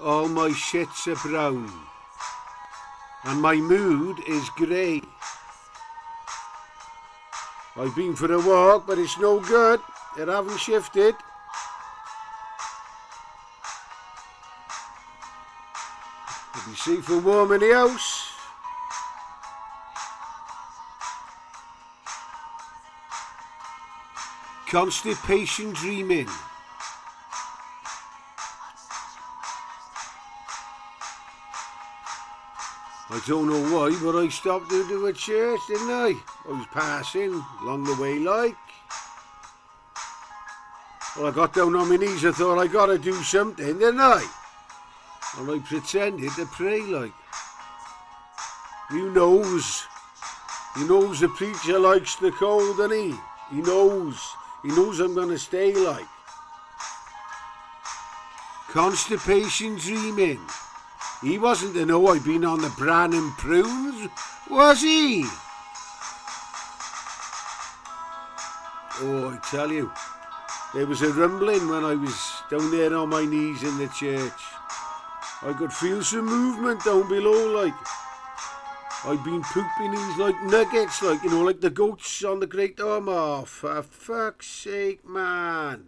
All my shits are brown. And my mood is grey. I've been for a walk, but it's no good. It haven't shifted. Be safe and warm in the house. Constipation dreaming. I don't know why, but I stopped to do a church, didn't I? I was passing along the way like. Well, I got down on my knees, I thought I gotta do something, didn't I? And I pretended to pray like. You knows. He knows the preacher likes the cold, doesn't he? He knows. He knows I'm gonna stay like. Constipation dreaming. He wasn't to know I'd been on the bran and prunes, was he? Oh, I tell you, there was a rumbling when I was down there on my knees in the church. I could feel some movement down below, like. I'd been pooping these like nuggets, like, you know, like the goats on the Great Orme. For fuck's sake, man.